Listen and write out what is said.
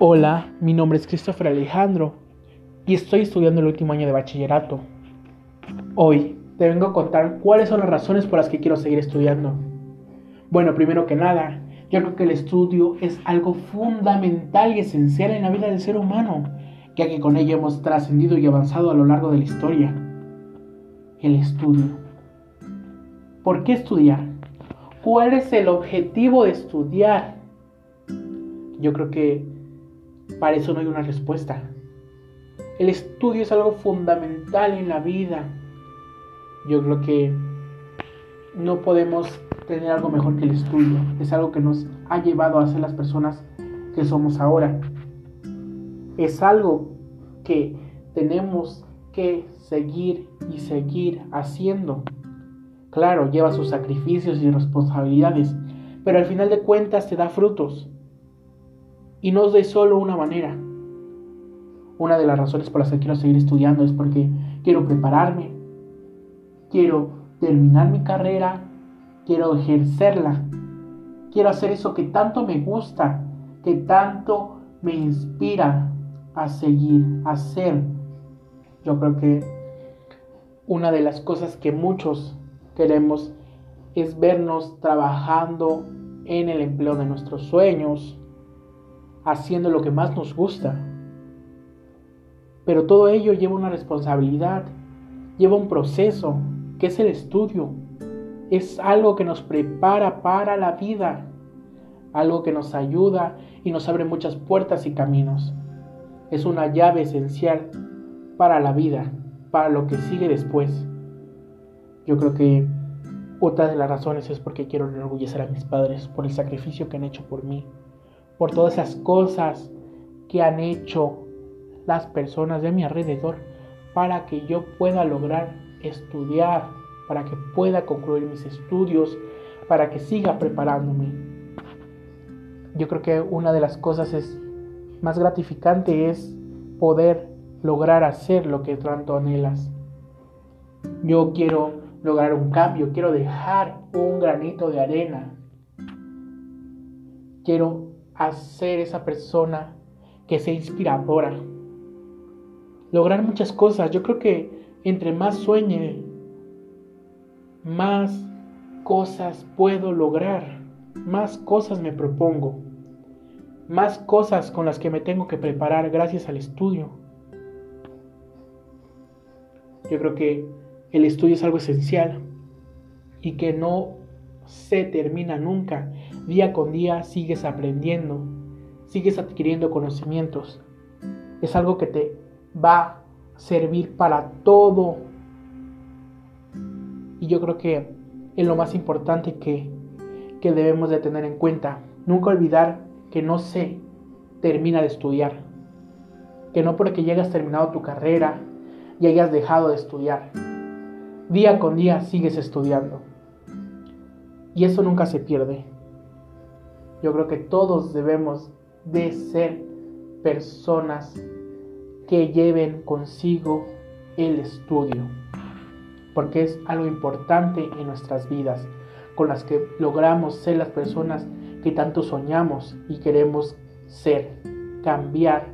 Hola, mi nombre es Christopher Alejandro y estoy estudiando el último año de bachillerato. Hoy te vengo a contar cuáles son las razones por las que quiero seguir estudiando. Bueno, primero que nada, yo creo que el estudio es algo fundamental y esencial en la vida del ser humano, ya que con ello hemos trascendido y avanzado a lo largo de la historia. El estudio. ¿Por qué estudiar? ¿Cuál es el objetivo de estudiar? Yo creo que para eso no hay una respuesta. El estudio es algo fundamental en la vida. Yo creo que no podemos tener algo mejor que el estudio. Es algo que nos ha llevado a ser las personas que somos ahora. Es algo que tenemos que seguir y seguir haciendo. Claro, lleva sus sacrificios y responsabilidades, pero al final de cuentas te da frutos y no de solo una manera. Una de las razones por las que quiero seguir estudiando es porque quiero prepararme, quiero terminar mi carrera, quiero ejercerla, quiero hacer eso que tanto me gusta, que tanto me inspira a seguir, a hacer. Yo creo que una de las cosas que muchos queremos es vernos trabajando en el empleo de nuestros sueños, haciendo lo que más nos gusta. Pero todo ello lleva una responsabilidad, lleva un proceso, que es el estudio. Es algo que nos prepara para la vida, algo que nos ayuda y nos abre muchas puertas y caminos. Es una llave esencial para la vida, para lo que sigue después. Yo creo que otra de las razones es porque quiero enorgullecer a mis padres por el sacrificio que han hecho por mí, por todas esas cosas que han hecho las personas de mi alrededor para que yo pueda lograr estudiar, para que pueda concluir mis estudios, para que siga preparándome. Yo creo que una de las cosas más gratificante es poder lograr hacer lo que tanto anhelas. Yo quiero lograr un cambio, quiero dejar un granito de arena. Quiero hacer esa persona que sea inspiradora. Lograr muchas cosas. Yo creo que entre más sueñe, más cosas puedo lograr. Más cosas me propongo. Más cosas con las que me tengo que preparar gracias al estudio. Yo creo que el estudio es algo esencial y que no se termina nunca. Día con día sigues aprendiendo, sigues adquiriendo conocimientos. Es algo que te va a servir para todo. Y yo creo que es lo más importante que, que debemos de tener en cuenta. Nunca olvidar que no se termina de estudiar. Que no porque llegas terminado tu carrera y hayas dejado de estudiar. Día con día sigues estudiando. Y eso nunca se pierde. Yo creo que todos debemos de ser personas que lleven consigo el estudio, porque es algo importante en nuestras vidas, con las que logramos ser las personas que tanto soñamos y queremos ser, cambiar